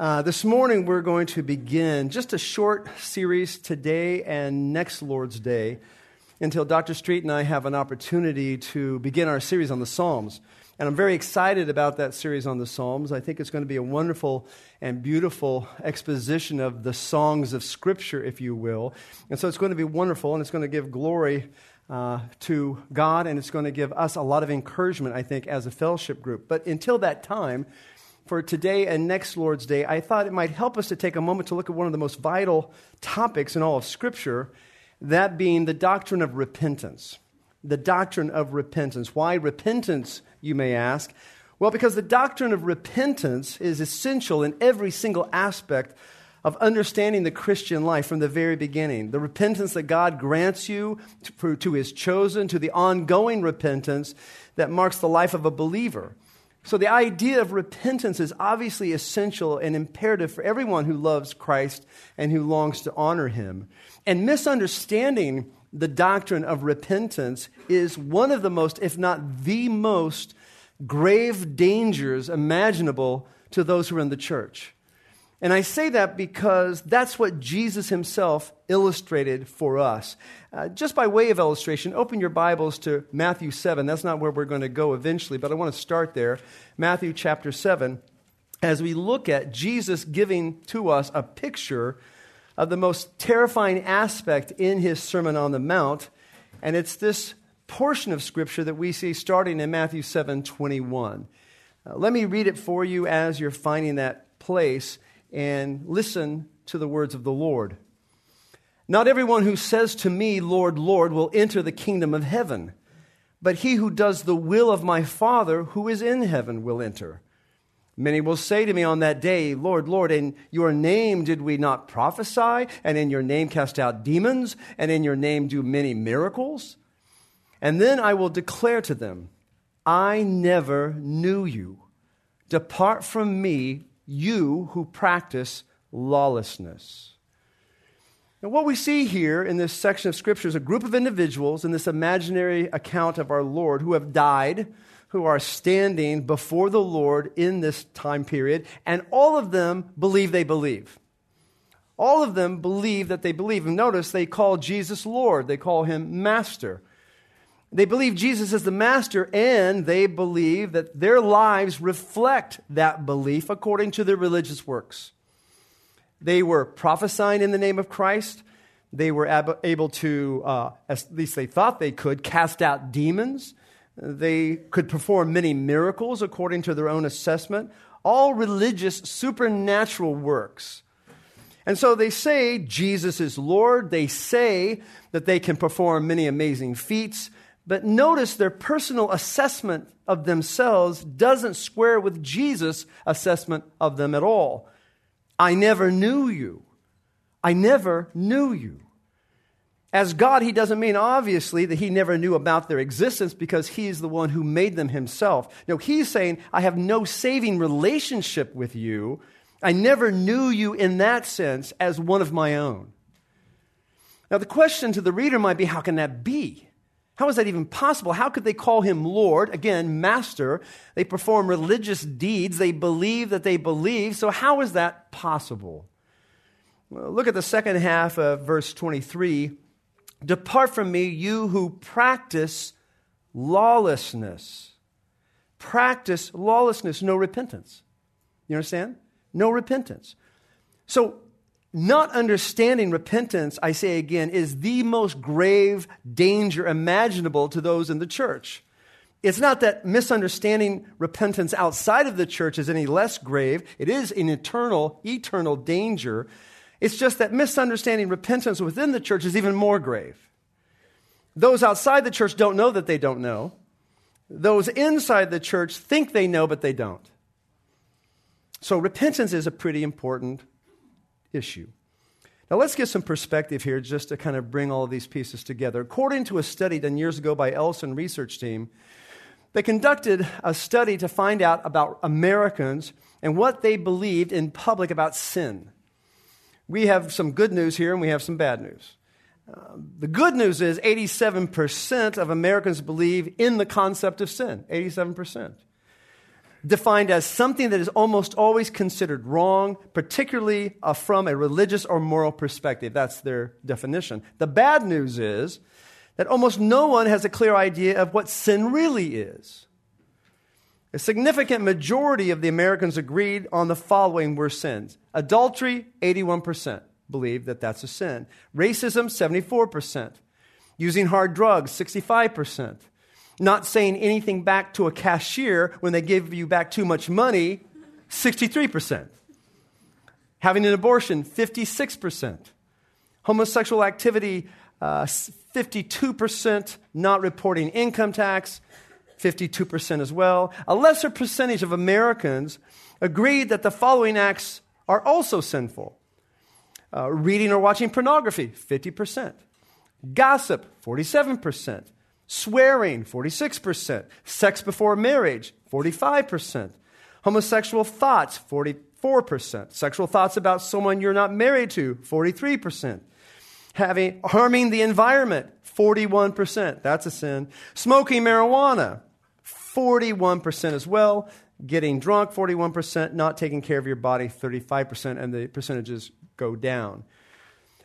Uh, this morning, we're going to begin just a short series today and next Lord's Day until Dr. Street and I have an opportunity to begin our series on the Psalms. And I'm very excited about that series on the Psalms. I think it's going to be a wonderful and beautiful exposition of the songs of Scripture, if you will. And so it's going to be wonderful, and it's going to give glory uh, to God, and it's going to give us a lot of encouragement, I think, as a fellowship group. But until that time, for today and next Lord's Day, I thought it might help us to take a moment to look at one of the most vital topics in all of Scripture, that being the doctrine of repentance. The doctrine of repentance. Why repentance, you may ask? Well, because the doctrine of repentance is essential in every single aspect of understanding the Christian life from the very beginning. The repentance that God grants you to, to his chosen, to the ongoing repentance that marks the life of a believer. So, the idea of repentance is obviously essential and imperative for everyone who loves Christ and who longs to honor him. And misunderstanding the doctrine of repentance is one of the most, if not the most, grave dangers imaginable to those who are in the church. And I say that because that's what Jesus himself illustrated for us. Uh, just by way of illustration, open your Bibles to Matthew 7. That's not where we're going to go eventually, but I want to start there. Matthew chapter 7, as we look at Jesus giving to us a picture of the most terrifying aspect in his Sermon on the Mount. And it's this portion of Scripture that we see starting in Matthew 7 21. Uh, let me read it for you as you're finding that place and listen to the words of the Lord. Not everyone who says to me, Lord, Lord, will enter the kingdom of heaven, but he who does the will of my Father who is in heaven will enter. Many will say to me on that day, Lord, Lord, in your name did we not prophesy, and in your name cast out demons, and in your name do many miracles? And then I will declare to them, I never knew you. Depart from me, you who practice lawlessness. Now, what we see here in this section of Scripture is a group of individuals in this imaginary account of our Lord who have died, who are standing before the Lord in this time period, and all of them believe they believe. All of them believe that they believe. And notice they call Jesus Lord, they call him Master. They believe Jesus is the master, and they believe that their lives reflect that belief according to their religious works. They were prophesying in the name of Christ. They were ab- able to, uh, at least they thought they could, cast out demons. They could perform many miracles according to their own assessment. All religious, supernatural works. And so they say Jesus is Lord. They say that they can perform many amazing feats. But notice their personal assessment of themselves doesn't square with Jesus' assessment of them at all. I never knew you. I never knew you. As God, he doesn't mean obviously that he never knew about their existence because he is the one who made them himself. No, he's saying, I have no saving relationship with you. I never knew you in that sense as one of my own. Now, the question to the reader might be how can that be? How is that even possible? How could they call him Lord? Again, master. They perform religious deeds. They believe that they believe. So, how is that possible? Well, look at the second half of verse 23. Depart from me, you who practice lawlessness. Practice lawlessness, no repentance. You understand? No repentance. So, not understanding repentance, I say again, is the most grave danger imaginable to those in the church. It's not that misunderstanding repentance outside of the church is any less grave. It is an eternal, eternal danger. It's just that misunderstanding repentance within the church is even more grave. Those outside the church don't know that they don't know. Those inside the church think they know, but they don't. So repentance is a pretty important issue. Now, let's get some perspective here just to kind of bring all of these pieces together. According to a study done years ago by Ellison Research Team, they conducted a study to find out about Americans and what they believed in public about sin. We have some good news here and we have some bad news. Uh, the good news is 87% of Americans believe in the concept of sin. 87%. Defined as something that is almost always considered wrong, particularly uh, from a religious or moral perspective. That's their definition. The bad news is that almost no one has a clear idea of what sin really is. A significant majority of the Americans agreed on the following were sins adultery, 81% believe that that's a sin, racism, 74%, using hard drugs, 65%, not saying anything back to a cashier when they give you back too much money, 63%. Having an abortion, 56%. Homosexual activity, uh, 52%. Not reporting income tax, 52% as well. A lesser percentage of Americans agreed that the following acts are also sinful uh, reading or watching pornography, 50%. Gossip, 47%. Swearing, 46%. Sex before marriage, 45%. Homosexual thoughts, 44%. Sexual thoughts about someone you're not married to, 43%. Having, harming the environment, 41%. That's a sin. Smoking marijuana, 41% as well. Getting drunk, 41%. Not taking care of your body, 35%. And the percentages go down.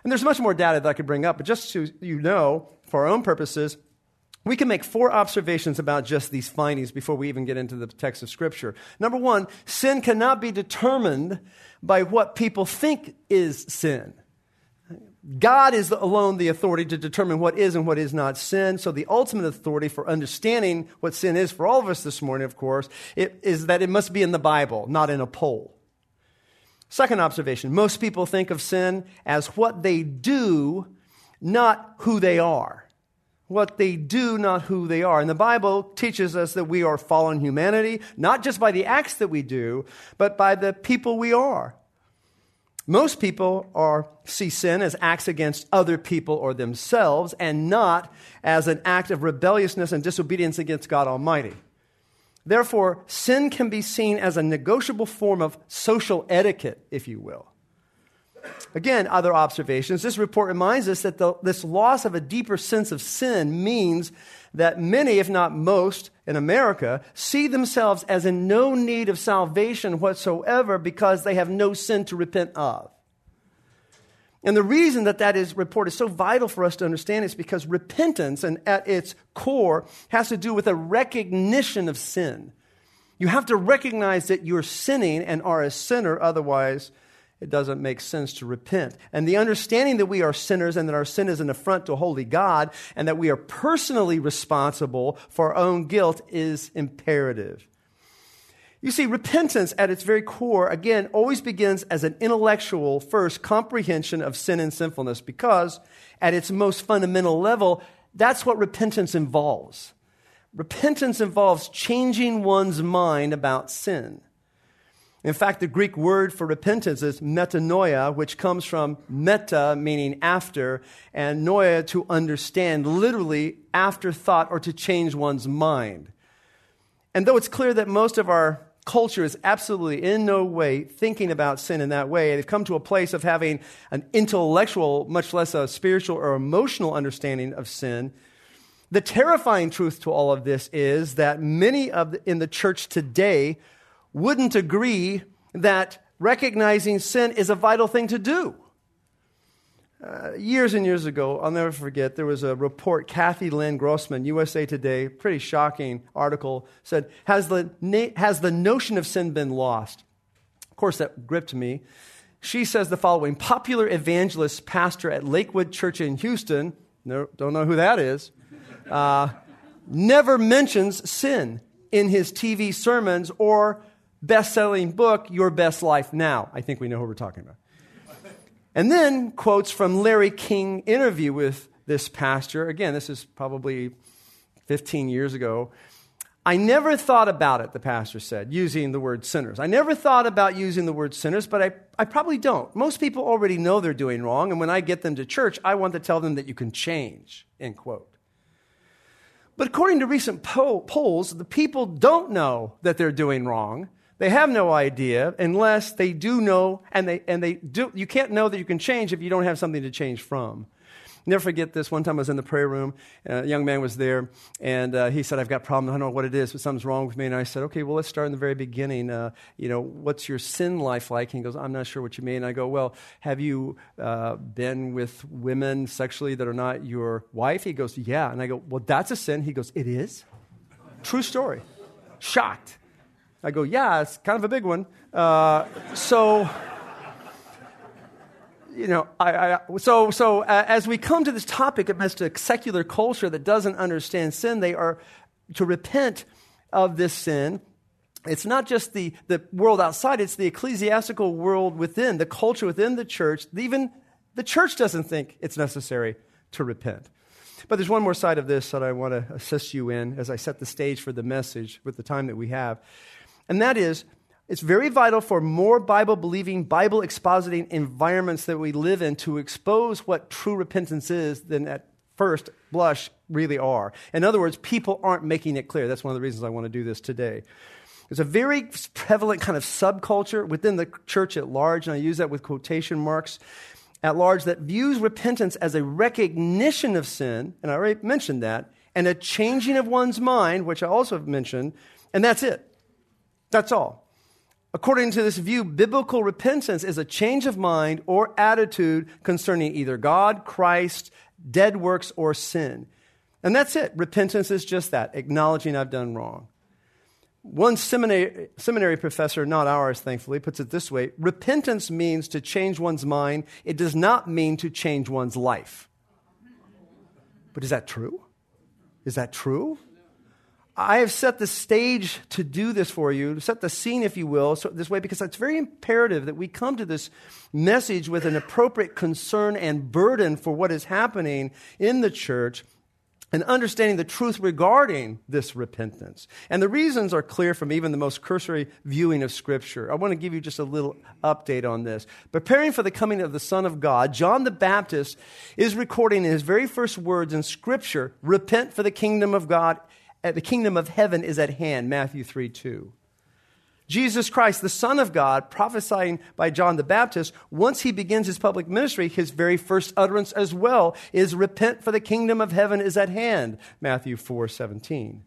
And there's much more data that I could bring up, but just so you know, for our own purposes, we can make four observations about just these findings before we even get into the text of Scripture. Number one, sin cannot be determined by what people think is sin. God is alone the authority to determine what is and what is not sin. So, the ultimate authority for understanding what sin is for all of us this morning, of course, is that it must be in the Bible, not in a poll. Second observation most people think of sin as what they do, not who they are what they do, not who they are. And the Bible teaches us that we are fallen humanity, not just by the acts that we do, but by the people we are. Most people are, see sin as acts against other people or themselves, and not as an act of rebelliousness and disobedience against God Almighty. Therefore, sin can be seen as a negotiable form of social etiquette, if you will. Again, other observations. This report reminds us that the, this loss of a deeper sense of sin means that many, if not most, in America see themselves as in no need of salvation whatsoever because they have no sin to repent of. And the reason that that is report is so vital for us to understand is because repentance, and at its core, has to do with a recognition of sin. You have to recognize that you're sinning and are a sinner, otherwise, it doesn't make sense to repent. And the understanding that we are sinners and that our sin is an affront to holy God and that we are personally responsible for our own guilt is imperative. You see, repentance at its very core, again, always begins as an intellectual, first, comprehension of sin and sinfulness because at its most fundamental level, that's what repentance involves. Repentance involves changing one's mind about sin. In fact, the Greek word for repentance is metanoia, which comes from meta, meaning after, and noia, to understand, literally afterthought or to change one's mind. And though it's clear that most of our culture is absolutely in no way thinking about sin in that way, they've come to a place of having an intellectual, much less a spiritual or emotional understanding of sin. The terrifying truth to all of this is that many of the, in the church today wouldn't agree that recognizing sin is a vital thing to do. Uh, years and years ago, I'll never forget, there was a report, Cathy Lynn Grossman, USA Today, pretty shocking article, said, Has the, na- has the notion of sin been lost? Of course, that gripped me. She says the following Popular evangelist pastor at Lakewood Church in Houston, no, don't know who that is, uh, never mentions sin in his TV sermons or best selling book, Your Best Life Now. I think we know who we're talking about. And then quotes from Larry King interview with this pastor. Again, this is probably 15 years ago. I never thought about it, the pastor said, using the word sinners. I never thought about using the word sinners, but I, I probably don't. Most people already know they're doing wrong, and when I get them to church, I want to tell them that you can change, end quote. But according to recent po- polls, the people don't know that they're doing wrong, they have no idea unless they do know, and they, and they do. You can't know that you can change if you don't have something to change from. Never forget this. One time I was in the prayer room, a young man was there, and uh, he said, I've got problems. I don't know what it is, but something's wrong with me. And I said, okay, well, let's start in the very beginning. Uh, you know, what's your sin life like? And he goes, I'm not sure what you mean. And I go, well, have you uh, been with women sexually that are not your wife? He goes, yeah. And I go, well, that's a sin. He goes, it is? True story. Shocked. I go, yeah, it's kind of a big one. Uh, so you know, I, I, so, so uh, as we come to this topic amidst a secular culture that doesn't understand sin, they are to repent of this sin. It's not just the, the world outside, it's the ecclesiastical world within, the culture within the church. Even the church doesn't think it's necessary to repent. But there's one more side of this that I want to assist you in as I set the stage for the message with the time that we have. And that is it's very vital for more Bible believing, Bible expositing environments that we live in to expose what true repentance is than at first blush really are. In other words, people aren't making it clear. That's one of the reasons I want to do this today. There's a very prevalent kind of subculture within the church at large, and I use that with quotation marks, at large, that views repentance as a recognition of sin, and I already mentioned that, and a changing of one's mind, which I also mentioned, and that's it. That's all. According to this view, biblical repentance is a change of mind or attitude concerning either God, Christ, dead works, or sin. And that's it. Repentance is just that, acknowledging I've done wrong. One seminary, seminary professor, not ours, thankfully, puts it this way Repentance means to change one's mind, it does not mean to change one's life. But is that true? Is that true? I have set the stage to do this for you, set the scene, if you will, so this way, because it's very imperative that we come to this message with an appropriate concern and burden for what is happening in the church and understanding the truth regarding this repentance. And the reasons are clear from even the most cursory viewing of Scripture. I want to give you just a little update on this. Preparing for the coming of the Son of God, John the Baptist is recording in his very first words in Scripture repent, for the kingdom of God the kingdom of heaven is at hand, Matthew 3 2. Jesus Christ, the Son of God, prophesying by John the Baptist, once he begins his public ministry, his very first utterance as well is repent for the kingdom of heaven is at hand, Matthew 4 17.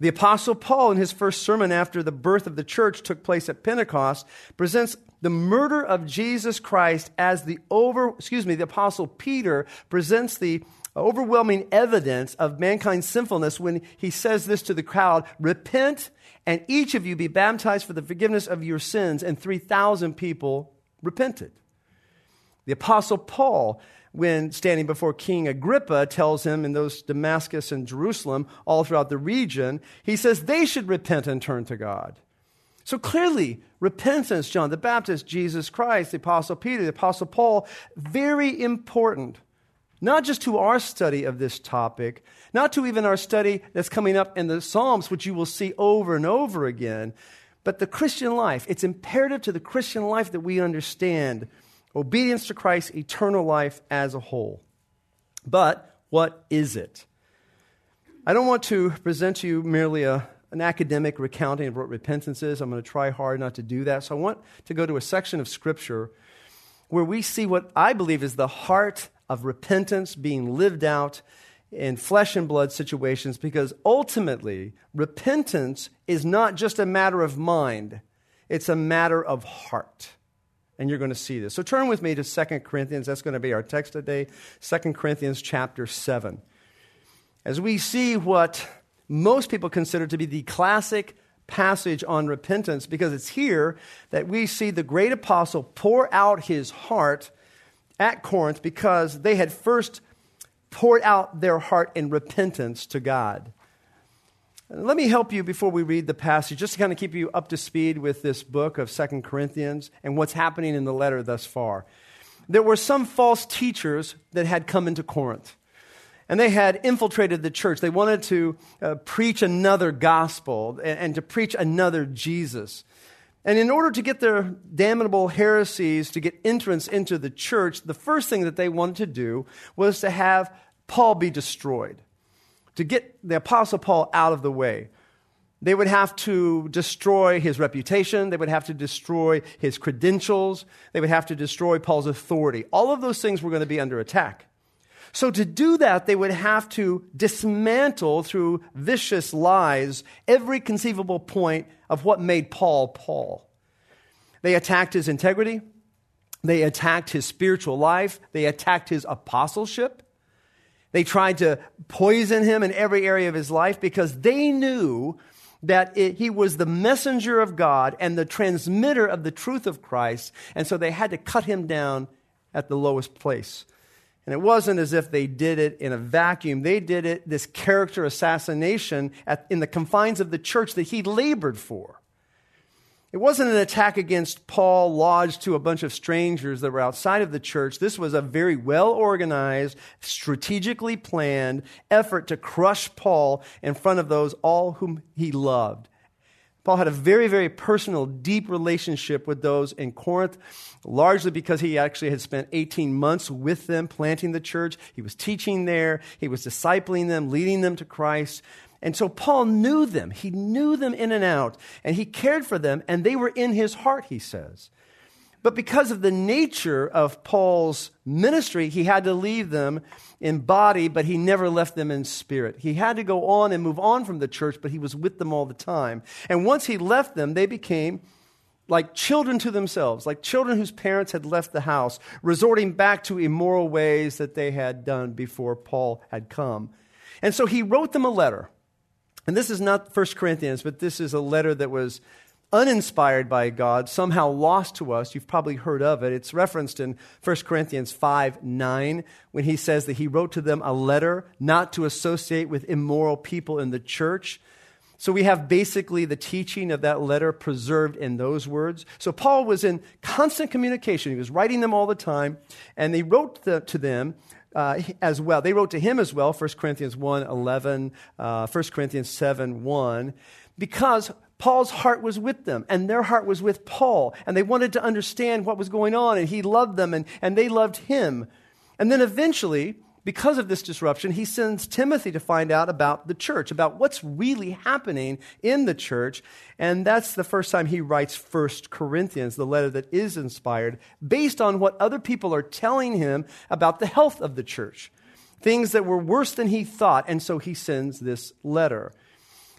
The Apostle Paul, in his first sermon after the birth of the church took place at Pentecost, presents the murder of Jesus Christ as the over, excuse me, the Apostle Peter presents the overwhelming evidence of mankind's sinfulness when he says this to the crowd Repent, and each of you be baptized for the forgiveness of your sins. And 3,000 people repented. The Apostle Paul, when standing before King Agrippa, tells him in those Damascus and Jerusalem, all throughout the region, he says they should repent and turn to God. So clearly, repentance, John the Baptist, Jesus Christ, the Apostle Peter, the Apostle Paul, very important not just to our study of this topic, not to even our study that's coming up in the Psalms, which you will see over and over again, but the Christian life. It's imperative to the Christian life that we understand obedience to Christ, eternal life as a whole. But what is it? I don't want to present to you merely a, an academic recounting of what repentance is. I'm going to try hard not to do that. So I want to go to a section of Scripture where we see what I believe is the heart of repentance being lived out in flesh and blood situations because ultimately, repentance is not just a matter of mind, it's a matter of heart. And you're going to see this. So turn with me to 2 Corinthians. That's going to be our text today. 2 Corinthians chapter 7. As we see what most people consider to be the classic passage on repentance, because it's here that we see the great apostle pour out his heart at Corinth because they had first poured out their heart in repentance to God. Let me help you before we read the passage, just to kind of keep you up to speed with this book of Second Corinthians and what's happening in the letter thus far. There were some false teachers that had come into Corinth, and they had infiltrated the church. They wanted to uh, preach another gospel and, and to preach another Jesus. And in order to get their damnable heresies to get entrance into the church, the first thing that they wanted to do was to have Paul be destroyed, to get the Apostle Paul out of the way. They would have to destroy his reputation. They would have to destroy his credentials. They would have to destroy Paul's authority. All of those things were going to be under attack. So, to do that, they would have to dismantle through vicious lies every conceivable point of what made Paul Paul. They attacked his integrity, they attacked his spiritual life, they attacked his apostleship. They tried to poison him in every area of his life because they knew that it, he was the messenger of God and the transmitter of the truth of Christ, and so they had to cut him down at the lowest place. And it wasn't as if they did it in a vacuum. They did it, this character assassination, at, in the confines of the church that he labored for. It wasn't an attack against Paul lodged to a bunch of strangers that were outside of the church. This was a very well organized, strategically planned effort to crush Paul in front of those all whom he loved. Paul had a very, very personal, deep relationship with those in Corinth, largely because he actually had spent 18 months with them planting the church. He was teaching there, he was discipling them, leading them to Christ. And so Paul knew them. He knew them in and out, and he cared for them, and they were in his heart, he says. But because of the nature of Paul's ministry, he had to leave them in body, but he never left them in spirit. He had to go on and move on from the church, but he was with them all the time. And once he left them, they became like children to themselves, like children whose parents had left the house, resorting back to immoral ways that they had done before Paul had come. And so he wrote them a letter. And this is not 1 Corinthians, but this is a letter that was uninspired by God, somehow lost to us. You've probably heard of it. It's referenced in 1 Corinthians 5 9, when he says that he wrote to them a letter not to associate with immoral people in the church. So we have basically the teaching of that letter preserved in those words. So Paul was in constant communication. He was writing them all the time, and they wrote to them uh, as well. They wrote to him as well, 1 Corinthians 1 11, uh, 1 Corinthians 7 1, because Paul's heart was with them, and their heart was with Paul, and they wanted to understand what was going on, and he loved them, and, and they loved him. And then eventually, because of this disruption, he sends Timothy to find out about the church, about what's really happening in the church. And that's the first time he writes First Corinthians, the letter that is inspired, based on what other people are telling him about the health of the church. Things that were worse than he thought. And so he sends this letter.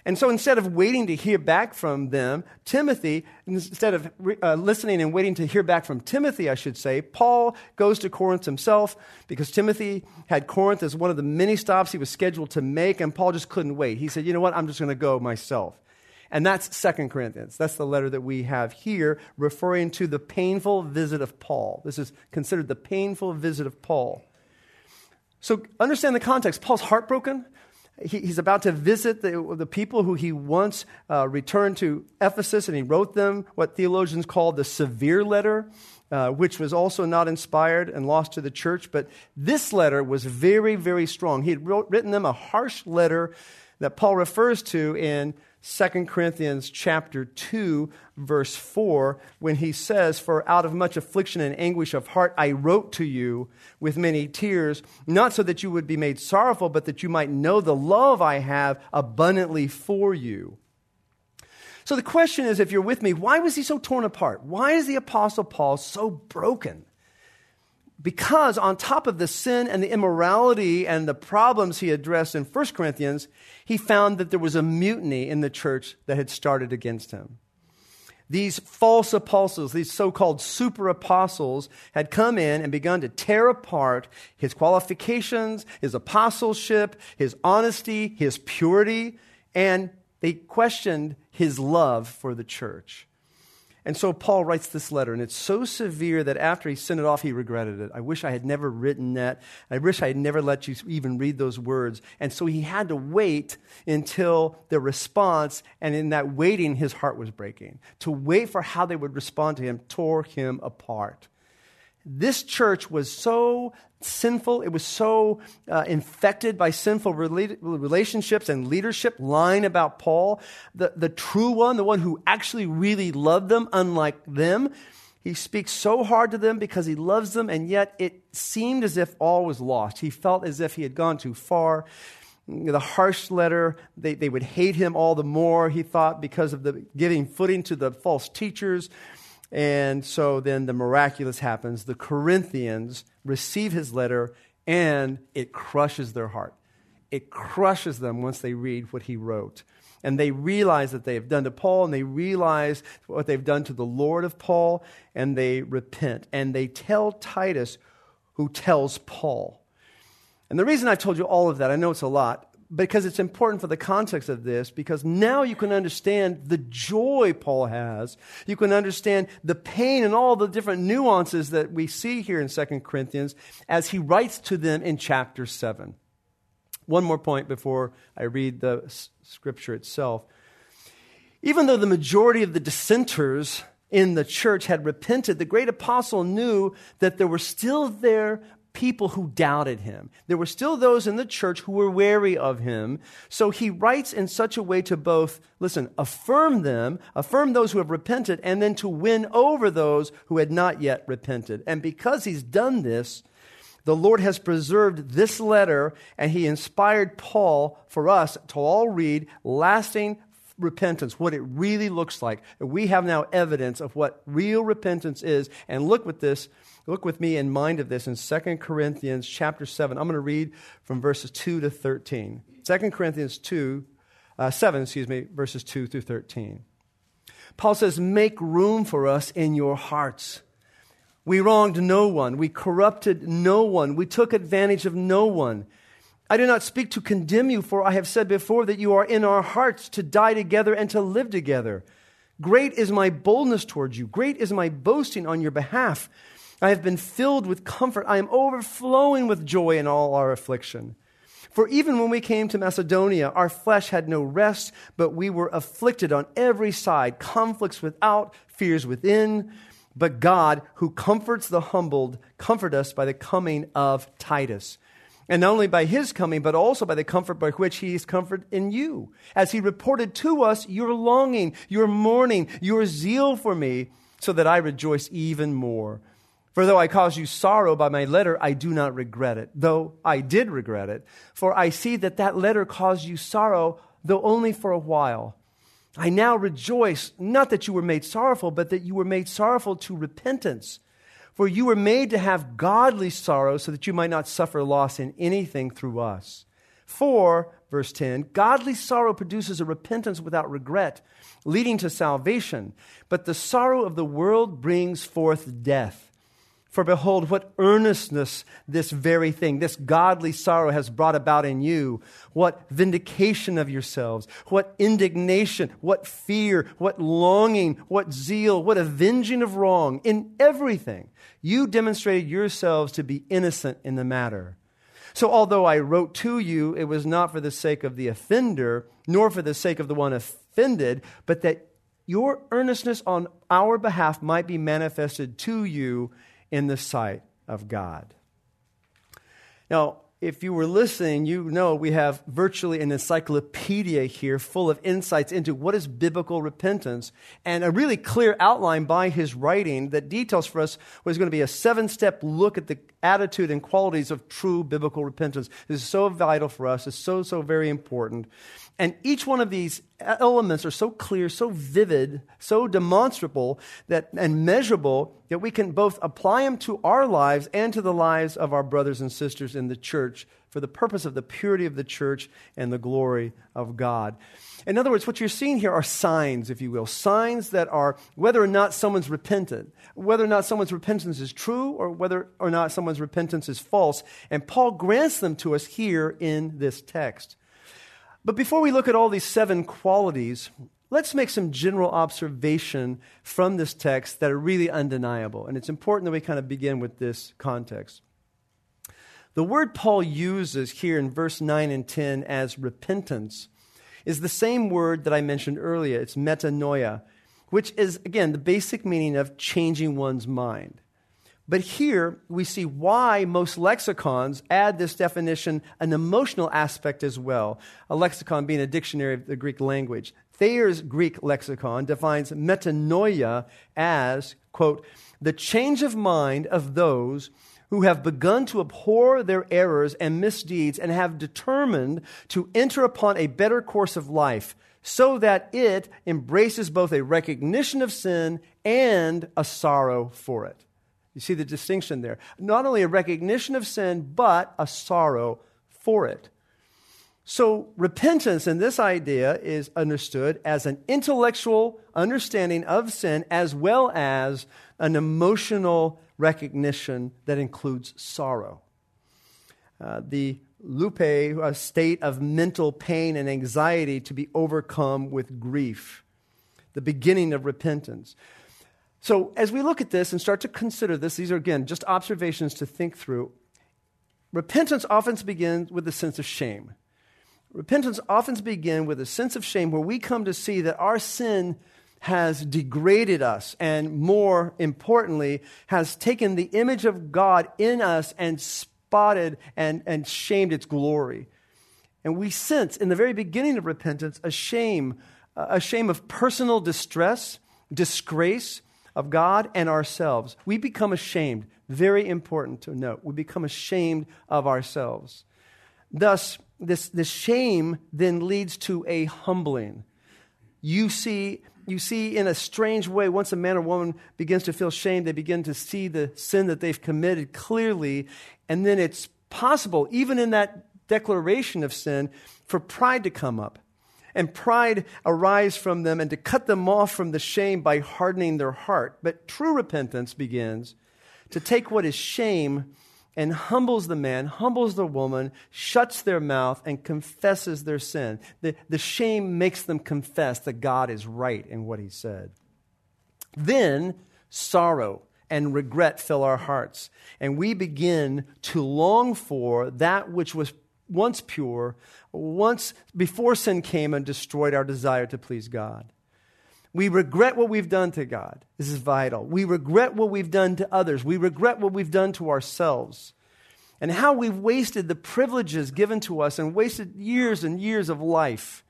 And so instead of waiting to hear back from them, Timothy, instead of uh, listening and waiting to hear back from Timothy, I should say, Paul goes to Corinth himself because Timothy had Corinth as one of the many stops he was scheduled to make, and Paul just couldn't wait. He said, You know what? I'm just going to go myself. And that's Second Corinthians. That's the letter that we have here, referring to the painful visit of Paul. This is considered the painful visit of Paul. So understand the context. Paul's heartbroken he, he's about to visit the, the people who he once uh, returned to Ephesus, and he wrote them what theologians call the severe letter, uh, which was also not inspired and lost to the church. But this letter was very, very strong. He had wrote, written them a harsh letter that Paul refers to in 2 Corinthians chapter 2 verse 4 when he says for out of much affliction and anguish of heart I wrote to you with many tears not so that you would be made sorrowful but that you might know the love I have abundantly for you. So the question is if you're with me why was he so torn apart? Why is the apostle Paul so broken? Because on top of the sin and the immorality and the problems he addressed in 1 Corinthians, he found that there was a mutiny in the church that had started against him. These false apostles, these so called super apostles, had come in and begun to tear apart his qualifications, his apostleship, his honesty, his purity, and they questioned his love for the church. And so Paul writes this letter, and it's so severe that after he sent it off, he regretted it. I wish I had never written that. I wish I had never let you even read those words. And so he had to wait until the response, and in that waiting, his heart was breaking. To wait for how they would respond to him tore him apart. This church was so sinful, it was so uh, infected by sinful relationships and leadership, lying about Paul. The, the true one, the one who actually really loved them, unlike them, he speaks so hard to them because he loves them, and yet it seemed as if all was lost. He felt as if he had gone too far. The harsh letter, they, they would hate him all the more, he thought, because of the giving footing to the false teachers. And so then the miraculous happens. The Corinthians receive his letter and it crushes their heart. It crushes them once they read what he wrote. And they realize that they have done to Paul, and they realize what they've done to the Lord of Paul, and they repent. And they tell Titus, who tells Paul. And the reason I've told you all of that, I know it's a lot, because it's important for the context of this, because now you can understand the joy Paul has. You can understand the pain and all the different nuances that we see here in 2 Corinthians as he writes to them in chapter 7. One more point before I read the scripture itself. Even though the majority of the dissenters in the church had repented, the great apostle knew that there were still there people who doubted him. There were still those in the church who were wary of him. So he writes in such a way to both, listen, affirm them, affirm those who have repented, and then to win over those who had not yet repented. And because he's done this, the Lord has preserved this letter, and he inspired Paul for us to all read lasting repentance, what it really looks like. We have now evidence of what real repentance is. And look with this Look with me in mind of this in 2 Corinthians chapter 7. I'm going to read from verses 2 to 13. 2 Corinthians 2, uh, 7, excuse me, verses 2 through 13. Paul says, Make room for us in your hearts. We wronged no one. We corrupted no one. We took advantage of no one. I do not speak to condemn you, for I have said before that you are in our hearts to die together and to live together. Great is my boldness towards you. Great is my boasting on your behalf. I have been filled with comfort. I am overflowing with joy in all our affliction. For even when we came to Macedonia, our flesh had no rest, but we were afflicted on every side, conflicts without, fears within. But God, who comforts the humbled, comfort us by the coming of Titus. And not only by his coming, but also by the comfort by which he is comforted in you. As he reported to us your longing, your mourning, your zeal for me, so that I rejoice even more. For though I cause you sorrow by my letter, I do not regret it, though I did regret it. For I see that that letter caused you sorrow, though only for a while. I now rejoice, not that you were made sorrowful, but that you were made sorrowful to repentance. For you were made to have godly sorrow so that you might not suffer loss in anything through us. For, verse 10, godly sorrow produces a repentance without regret, leading to salvation. But the sorrow of the world brings forth death. For behold, what earnestness this very thing, this godly sorrow has brought about in you. What vindication of yourselves, what indignation, what fear, what longing, what zeal, what avenging of wrong. In everything, you demonstrated yourselves to be innocent in the matter. So, although I wrote to you, it was not for the sake of the offender, nor for the sake of the one offended, but that your earnestness on our behalf might be manifested to you in the sight of God. Now, if you were listening, you know we have virtually an encyclopedia here full of insights into what is biblical repentance and a really clear outline by his writing that details for us what is going to be a seven step look at the attitude and qualities of true biblical repentance. This is so vital for us, it's so, so very important. And each one of these elements are so clear, so vivid, so demonstrable that, and measurable that we can both apply them to our lives and to the lives of our brothers and sisters in the church for the purpose of the purity of the church and the glory of God. In other words, what you're seeing here are signs, if you will, signs that are whether or not someone's repentant, whether or not someone's repentance is true, or whether or not someone's repentance is false. And Paul grants them to us here in this text. But before we look at all these seven qualities, let's make some general observation from this text that are really undeniable. And it's important that we kind of begin with this context. The word Paul uses here in verse 9 and 10 as repentance is the same word that I mentioned earlier. It's metanoia, which is, again, the basic meaning of changing one's mind. But here we see why most lexicons add this definition an emotional aspect as well. A lexicon being a dictionary of the Greek language. Thayer's Greek lexicon defines metanoia as, quote, the change of mind of those who have begun to abhor their errors and misdeeds and have determined to enter upon a better course of life so that it embraces both a recognition of sin and a sorrow for it. You see the distinction there. Not only a recognition of sin, but a sorrow for it. So, repentance in this idea is understood as an intellectual understanding of sin as well as an emotional recognition that includes sorrow. Uh, the lupe, a state of mental pain and anxiety to be overcome with grief, the beginning of repentance. So, as we look at this and start to consider this, these are again just observations to think through. Repentance often begins with a sense of shame. Repentance often begins with a sense of shame where we come to see that our sin has degraded us and, more importantly, has taken the image of God in us and spotted and, and shamed its glory. And we sense in the very beginning of repentance a shame, a shame of personal distress, disgrace of God and ourselves. We become ashamed. Very important to note. We become ashamed of ourselves. Thus, this, this shame then leads to a humbling. You see, you see, in a strange way, once a man or woman begins to feel shame, they begin to see the sin that they've committed clearly. And then it's possible, even in that declaration of sin, for pride to come up. And pride arise from them and to cut them off from the shame by hardening their heart. But true repentance begins to take what is shame and humbles the man, humbles the woman, shuts their mouth, and confesses their sin. The, the shame makes them confess that God is right in what he said. Then sorrow and regret fill our hearts, and we begin to long for that which was once pure, once before sin came and destroyed our desire to please God. We regret what we've done to God. This is vital. We regret what we've done to others. We regret what we've done to ourselves and how we've wasted the privileges given to us and wasted years and years of life.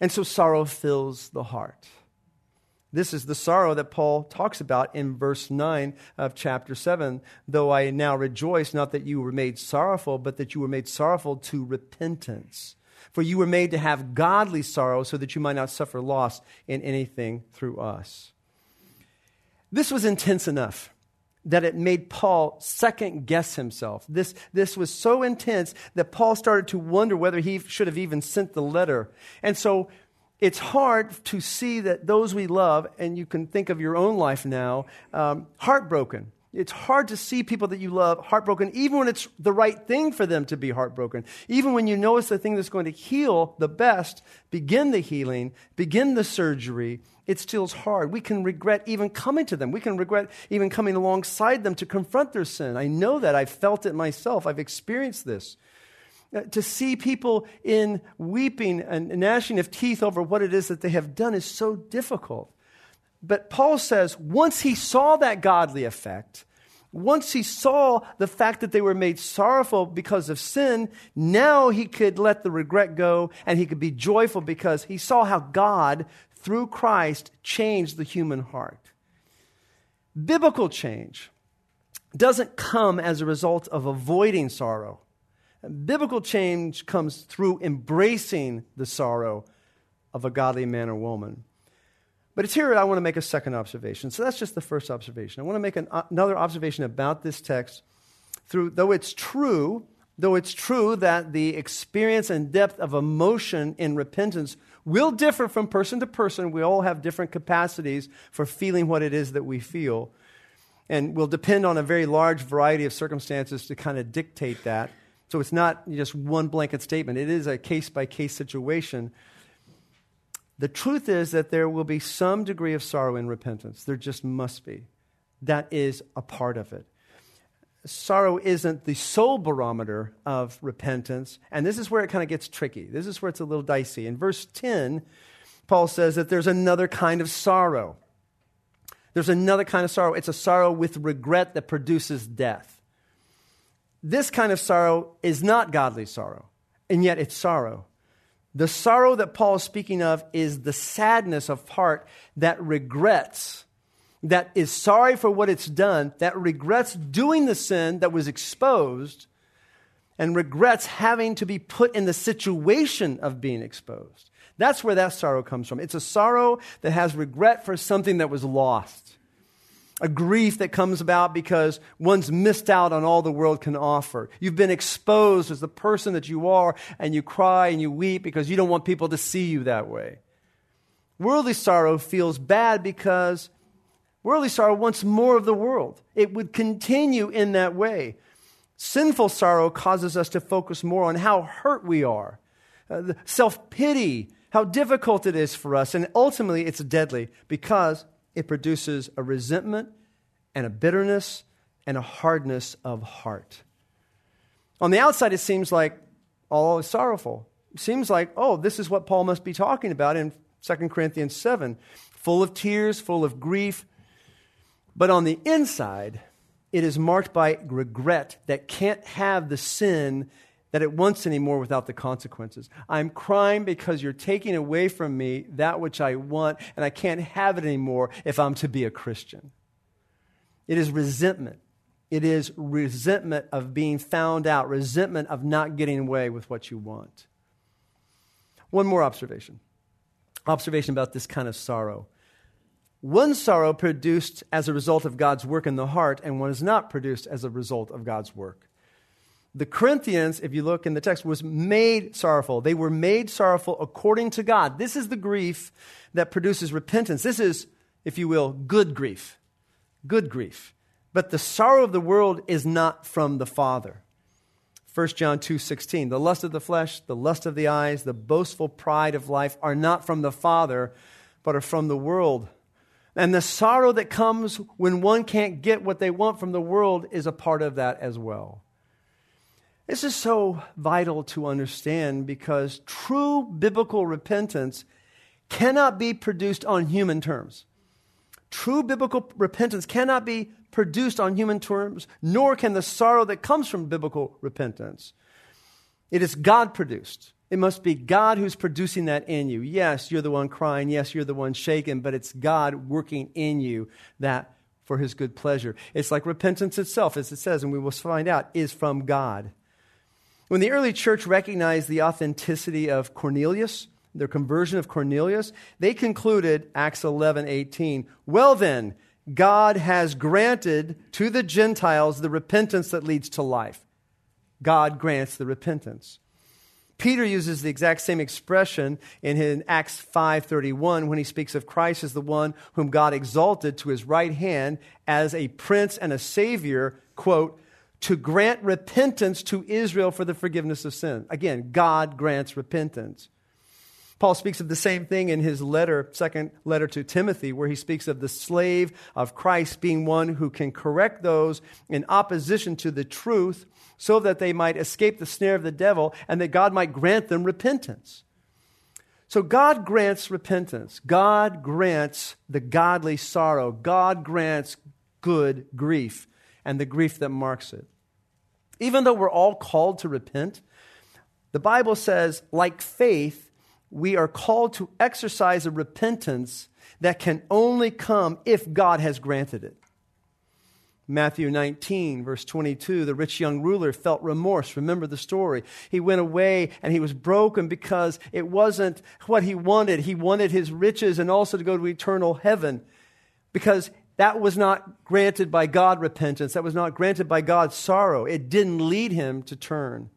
And so sorrow fills the heart. This is the sorrow that Paul talks about in verse 9 of chapter 7. Though I now rejoice, not that you were made sorrowful, but that you were made sorrowful to repentance. For you were made to have godly sorrow so that you might not suffer loss in anything through us. This was intense enough that it made Paul second guess himself. This, this was so intense that Paul started to wonder whether he should have even sent the letter. And so it's hard to see that those we love, and you can think of your own life now, um, heartbroken. It's hard to see people that you love heartbroken, even when it's the right thing for them to be heartbroken. Even when you know it's the thing that's going to heal the best, begin the healing, begin the surgery, it still is hard. We can regret even coming to them. We can regret even coming alongside them to confront their sin. I know that. I've felt it myself. I've experienced this. Uh, to see people in weeping and gnashing of teeth over what it is that they have done is so difficult. But Paul says once he saw that godly effect, once he saw the fact that they were made sorrowful because of sin, now he could let the regret go and he could be joyful because he saw how God, through Christ, changed the human heart. Biblical change doesn't come as a result of avoiding sorrow. Biblical change comes through embracing the sorrow of a godly man or woman. But it's here that I want to make a second observation. So that's just the first observation. I want to make an, uh, another observation about this text. Through, though it's true, though it's true that the experience and depth of emotion in repentance will differ from person to person, we all have different capacities for feeling what it is that we feel, and will depend on a very large variety of circumstances to kind of dictate that. So it's not just one blanket statement, it is a case by case situation. The truth is that there will be some degree of sorrow in repentance. There just must be. That is a part of it. Sorrow isn't the sole barometer of repentance, and this is where it kind of gets tricky. This is where it's a little dicey. In verse 10, Paul says that there's another kind of sorrow. There's another kind of sorrow. It's a sorrow with regret that produces death. This kind of sorrow is not godly sorrow, and yet it's sorrow. The sorrow that Paul is speaking of is the sadness of heart that regrets, that is sorry for what it's done, that regrets doing the sin that was exposed, and regrets having to be put in the situation of being exposed. That's where that sorrow comes from. It's a sorrow that has regret for something that was lost. A grief that comes about because one's missed out on all the world can offer. You've been exposed as the person that you are, and you cry and you weep because you don't want people to see you that way. Worldly sorrow feels bad because worldly sorrow wants more of the world. It would continue in that way. Sinful sorrow causes us to focus more on how hurt we are, uh, self pity, how difficult it is for us, and ultimately it's deadly because it produces a resentment and a bitterness and a hardness of heart. On the outside, it seems like all is sorrowful. It seems like, oh, this is what Paul must be talking about in 2 Corinthians 7 full of tears, full of grief. But on the inside, it is marked by regret that can't have the sin that it wants anymore without the consequences. I'm crying because you're taking away from me that which I want, and I can't have it anymore if I'm to be a Christian. It is resentment. It is resentment of being found out, resentment of not getting away with what you want. One more observation. Observation about this kind of sorrow. One sorrow produced as a result of God's work in the heart, and one is not produced as a result of God's work. The Corinthians, if you look in the text, was made sorrowful. They were made sorrowful according to God. This is the grief that produces repentance. This is, if you will, good grief. Good grief. But the sorrow of the world is not from the Father. 1 John 2:16 The lust of the flesh, the lust of the eyes, the boastful pride of life are not from the Father, but are from the world. And the sorrow that comes when one can't get what they want from the world is a part of that as well. This is so vital to understand because true biblical repentance cannot be produced on human terms. True biblical repentance cannot be produced on human terms, nor can the sorrow that comes from biblical repentance. It is God produced. It must be God who's producing that in you. Yes, you're the one crying. Yes, you're the one shaken, but it's God working in you that for his good pleasure. It's like repentance itself, as it says, and we will find out, is from God. When the early church recognized the authenticity of Cornelius, their conversion of Cornelius, they concluded, Acts 11 18, well then, God has granted to the Gentiles the repentance that leads to life. God grants the repentance. Peter uses the exact same expression in Acts 5:31 when he speaks of Christ as the one whom God exalted to his right hand as a prince and a savior, quote, to grant repentance to Israel for the forgiveness of sin. Again, God grants repentance. Paul speaks of the same thing in his letter, second letter to Timothy, where he speaks of the slave of Christ being one who can correct those in opposition to the truth so that they might escape the snare of the devil and that God might grant them repentance. So God grants repentance. God grants the godly sorrow. God grants good grief and the grief that marks it. Even though we're all called to repent, the Bible says, like faith, we are called to exercise a repentance that can only come if God has granted it. Matthew 19, verse 22, the rich young ruler felt remorse. Remember the story. He went away and he was broken because it wasn't what he wanted. He wanted his riches and also to go to eternal heaven because that was not granted by God repentance. That was not granted by God sorrow. It didn't lead him to turn.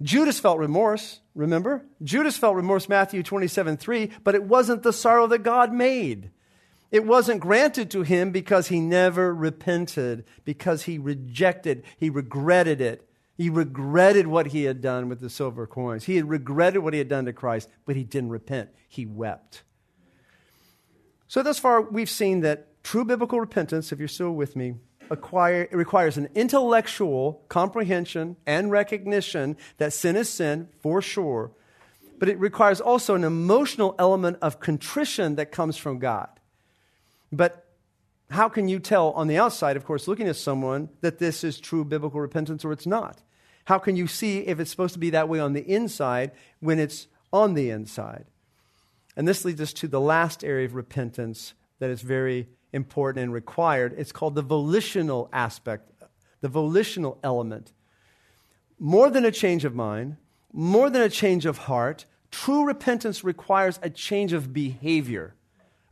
Judas felt remorse, remember? Judas felt remorse, Matthew 27 3, but it wasn't the sorrow that God made. It wasn't granted to him because he never repented, because he rejected, he regretted it. He regretted what he had done with the silver coins. He had regretted what he had done to Christ, but he didn't repent. He wept. So, thus far, we've seen that True biblical repentance, if you're still with me, acquire, requires an intellectual comprehension and recognition that sin is sin, for sure, but it requires also an emotional element of contrition that comes from God. But how can you tell on the outside, of course, looking at someone, that this is true biblical repentance or it's not? How can you see if it's supposed to be that way on the inside when it's on the inside? And this leads us to the last area of repentance that is very important and required. It's called the volitional aspect, the volitional element. More than a change of mind, more than a change of heart, true repentance requires a change of behavior.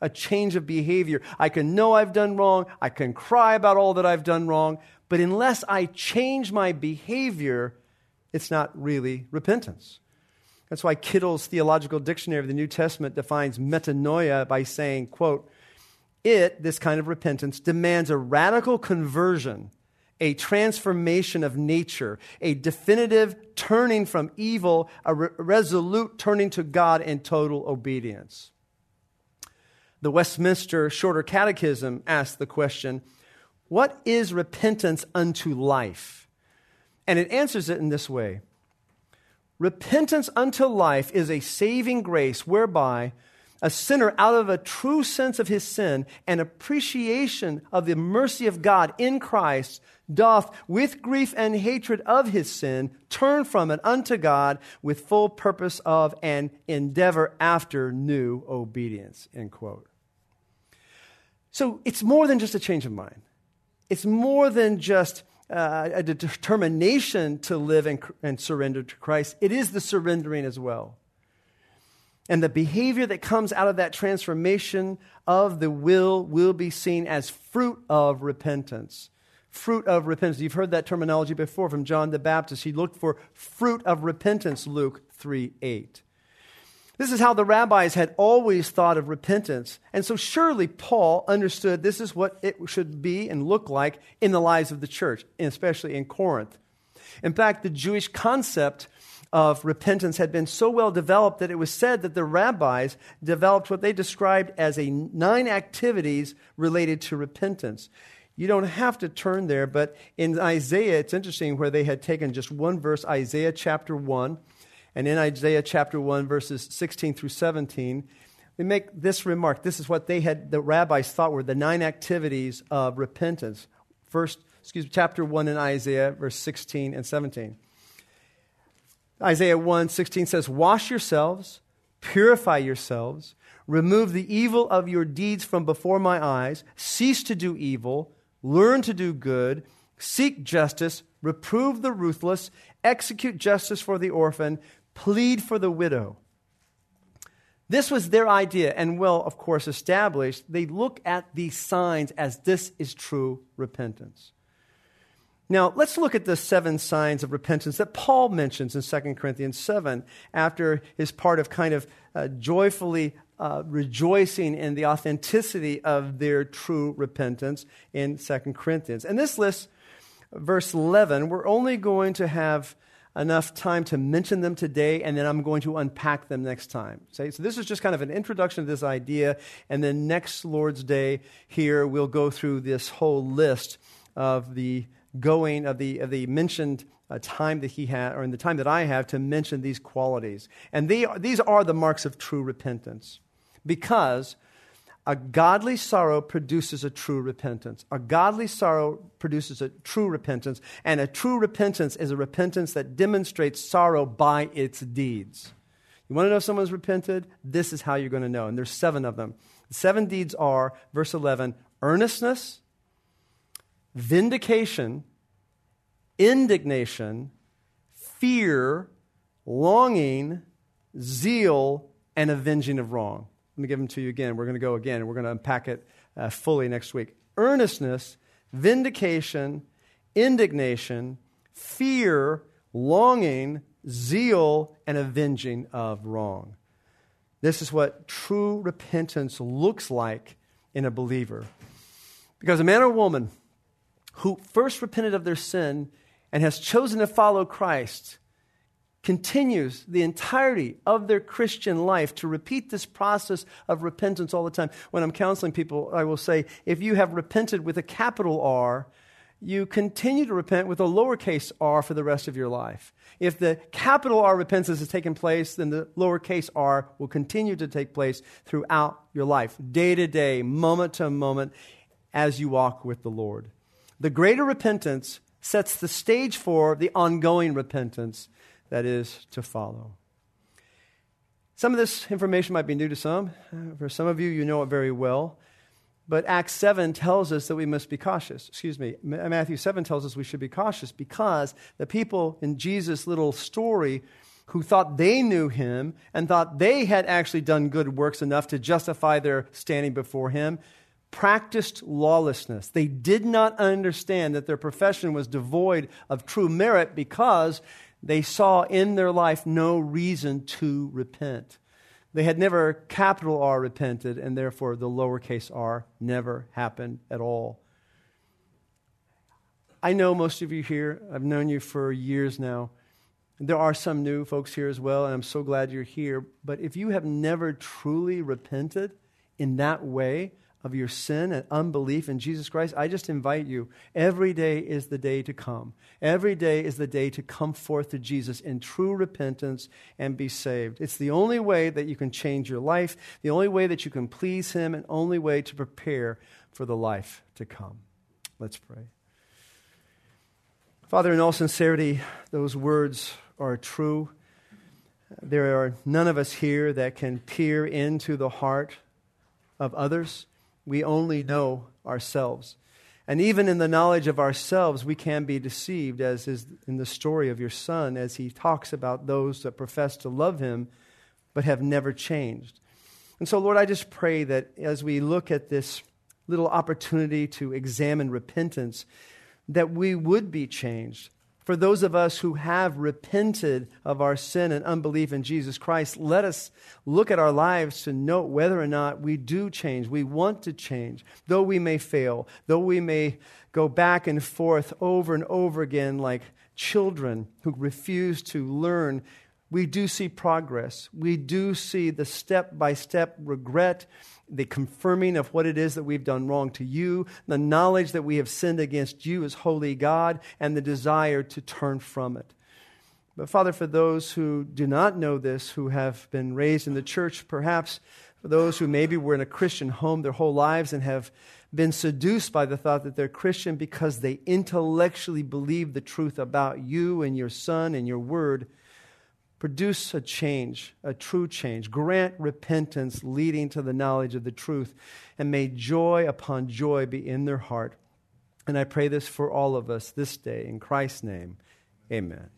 a change of behavior. I can know I've done wrong, I can cry about all that I've done wrong, but unless I change my behavior, it's not really repentance. That's why Kittel's Theological Dictionary of the New Testament defines metanoia by saying, quote, it, this kind of repentance, demands a radical conversion, a transformation of nature, a definitive turning from evil, a re- resolute turning to God in total obedience. The Westminster Shorter Catechism asks the question What is repentance unto life? And it answers it in this way Repentance unto life is a saving grace whereby a sinner, out of a true sense of his sin and appreciation of the mercy of God in Christ, doth, with grief and hatred of his sin, turn from it unto God with full purpose of and endeavor after new obedience. End quote. So it's more than just a change of mind. It's more than just uh, a determination to live and, and surrender to Christ. It is the surrendering as well. And the behavior that comes out of that transformation of the will will be seen as fruit of repentance. Fruit of repentance. You've heard that terminology before from John the Baptist. He looked for fruit of repentance, Luke 3 8. This is how the rabbis had always thought of repentance. And so surely Paul understood this is what it should be and look like in the lives of the church, especially in Corinth. In fact, the Jewish concept of repentance had been so well developed that it was said that the rabbis developed what they described as a nine activities related to repentance. You don't have to turn there, but in Isaiah, it's interesting where they had taken just one verse, Isaiah chapter 1, and in Isaiah chapter 1, verses 16 through 17, they make this remark. This is what they had, the rabbis thought were the nine activities of repentance. First, excuse me, chapter 1 in Isaiah, verse 16 and 17. Isaiah 1 16 says, Wash yourselves, purify yourselves, remove the evil of your deeds from before my eyes, cease to do evil, learn to do good, seek justice, reprove the ruthless, execute justice for the orphan, plead for the widow. This was their idea, and well, of course, established. They look at these signs as this is true repentance. Now, let's look at the seven signs of repentance that Paul mentions in 2 Corinthians 7 after his part of kind of uh, joyfully uh, rejoicing in the authenticity of their true repentance in 2 Corinthians. And this list, verse 11, we're only going to have enough time to mention them today, and then I'm going to unpack them next time. So, so this is just kind of an introduction to this idea, and then next Lord's Day here, we'll go through this whole list of the going of the, of the mentioned uh, time that he had, or in the time that I have, to mention these qualities. And they, these are the marks of true repentance. Because a godly sorrow produces a true repentance. A godly sorrow produces a true repentance. And a true repentance is a repentance that demonstrates sorrow by its deeds. You want to know if someone's repented? This is how you're going to know. And there's seven of them. The seven deeds are, verse 11, earnestness, vindication, indignation, fear, longing, zeal, and avenging of wrong. Let me give them to you again. We're going to go again, we're going to unpack it uh, fully next week. Earnestness, vindication, indignation, fear, longing, zeal, and avenging of wrong. This is what true repentance looks like in a believer. Because a man or woman who first repented of their sin and has chosen to follow Christ continues the entirety of their Christian life to repeat this process of repentance all the time. When I'm counseling people, I will say, if you have repented with a capital R, you continue to repent with a lowercase r for the rest of your life. If the capital R repentance has taken place, then the lowercase r will continue to take place throughout your life, day to day, moment to moment, as you walk with the Lord. The greater repentance sets the stage for the ongoing repentance that is to follow. Some of this information might be new to some. For some of you, you know it very well. But Acts 7 tells us that we must be cautious. Excuse me. Matthew 7 tells us we should be cautious because the people in Jesus' little story who thought they knew him and thought they had actually done good works enough to justify their standing before him, practiced lawlessness. They did not understand that their profession was devoid of true merit because they saw in their life no reason to repent. They had never capital R repented, and therefore the lowercase r never happened at all. I know most of you here, I've known you for years now. There are some new folks here as well, and I'm so glad you're here. But if you have never truly repented in that way of your sin and unbelief in Jesus Christ, I just invite you. Every day is the day to come. Every day is the day to come forth to Jesus in true repentance and be saved. It's the only way that you can change your life, the only way that you can please Him, and only way to prepare for the life to come. Let's pray. Father, in all sincerity, those words are true. There are none of us here that can peer into the heart of others. We only know ourselves. And even in the knowledge of ourselves, we can be deceived, as is in the story of your son, as he talks about those that profess to love him but have never changed. And so, Lord, I just pray that as we look at this little opportunity to examine repentance, that we would be changed. For those of us who have repented of our sin and unbelief in Jesus Christ, let us look at our lives to note whether or not we do change. We want to change, though we may fail, though we may go back and forth over and over again like children who refuse to learn. We do see progress. We do see the step by step regret the confirming of what it is that we've done wrong to you, the knowledge that we have sinned against you as holy God, and the desire to turn from it. But Father, for those who do not know this, who have been raised in the church, perhaps for those who maybe were in a Christian home their whole lives and have been seduced by the thought that they're Christian because they intellectually believe the truth about you and your Son and your Word Produce a change, a true change. Grant repentance leading to the knowledge of the truth. And may joy upon joy be in their heart. And I pray this for all of us this day. In Christ's name, amen.